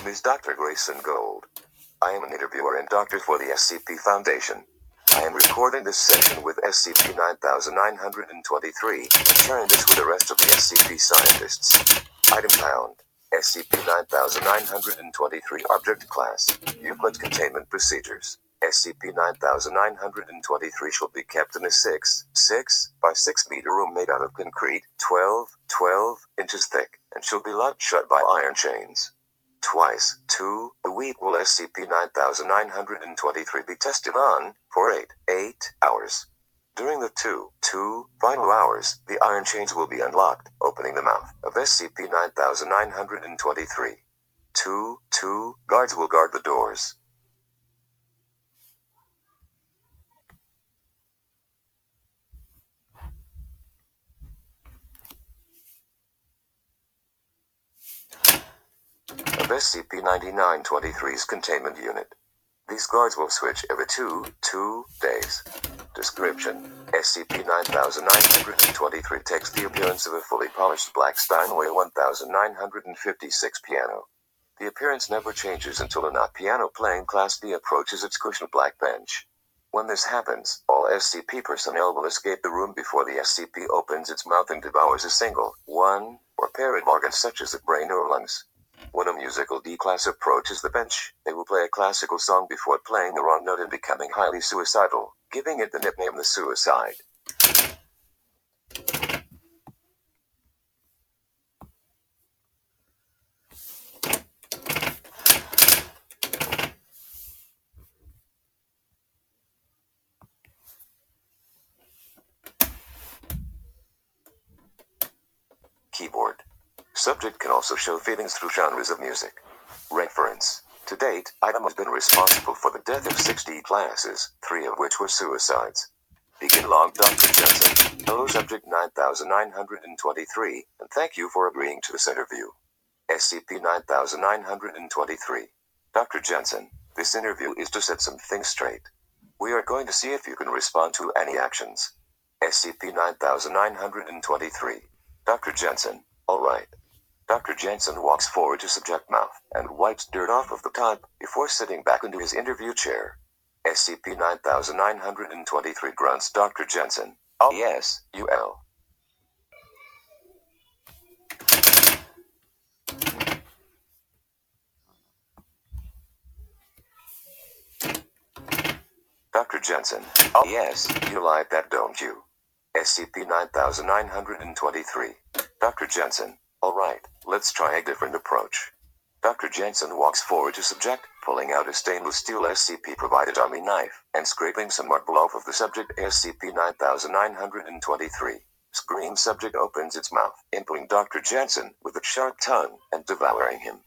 name is Dr. Grayson Gold. I am an interviewer and doctor for the SCP Foundation. I am recording this session with SCP-9923, sharing this with the rest of the SCP scientists. Item found. SCP-9923 Object Class. Euclid Containment Procedures. SCP-9923 shall be kept in a 6, 6 by 6 meter room made out of concrete, 12, 12 inches thick, and shall be locked shut by iron chains. Twice, 2, a week will SCP-9923 be tested on, for 8, 8 hours. During the 2, 2 final hours, the iron chains will be unlocked, opening the mouth of SCP-9923. 2, 2 guards will guard the doors. Of SCP-9923's containment unit. These guards will switch every two, two days. Description SCP-9923 takes the appearance of a fully polished black Steinway 1956 piano. The appearance never changes until a not piano playing Class D approaches its cushioned black bench. When this happens, all SCP personnel will escape the room before the SCP opens its mouth and devours a single, one, or pair of organs such as the brain or lungs. When a musical D class approaches the bench, they will play a classical song before playing the wrong note and becoming highly suicidal, giving it the nickname the suicide. Subject can also show feelings through genres of music. Reference. To date, item has been responsible for the death of 60 classes, three of which were suicides. Begin log Dr. Jensen. Hello subject 9923, and thank you for agreeing to this interview. SCP 9923. Dr. Jensen, this interview is to set some things straight. We are going to see if you can respond to any actions. SCP 9923. Dr. Jensen, alright. Dr. Jensen walks forward to subject mouth and wipes dirt off of the top before sitting back into his interview chair. SCP 9923 grunts Dr. Jensen. Oh yes, UL. Dr. Jensen. Oh yes, you like that don't you? SCP 9923. Dr. Jensen. Alright, let's try a different approach. Dr. Jensen walks forward to subject, pulling out a stainless steel SCP provided army knife, and scraping some marble off of the subject SCP 9923. Scream subject opens its mouth, impaling Dr. Jensen with its sharp tongue, and devouring him.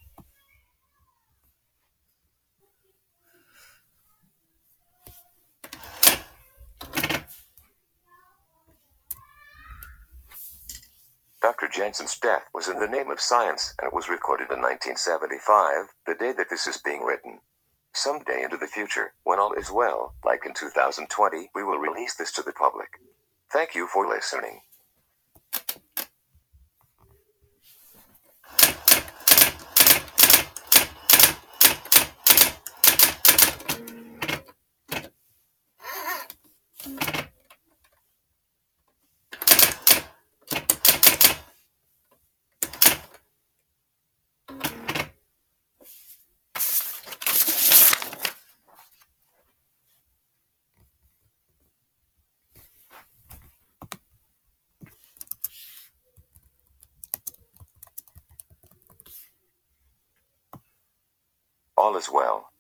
Dr. Jensen's death was in the name of science and it was recorded in 1975, the day that this is being written. Someday into the future, when all is well, like in 2020, we will release this to the public. Thank you for listening. All is well.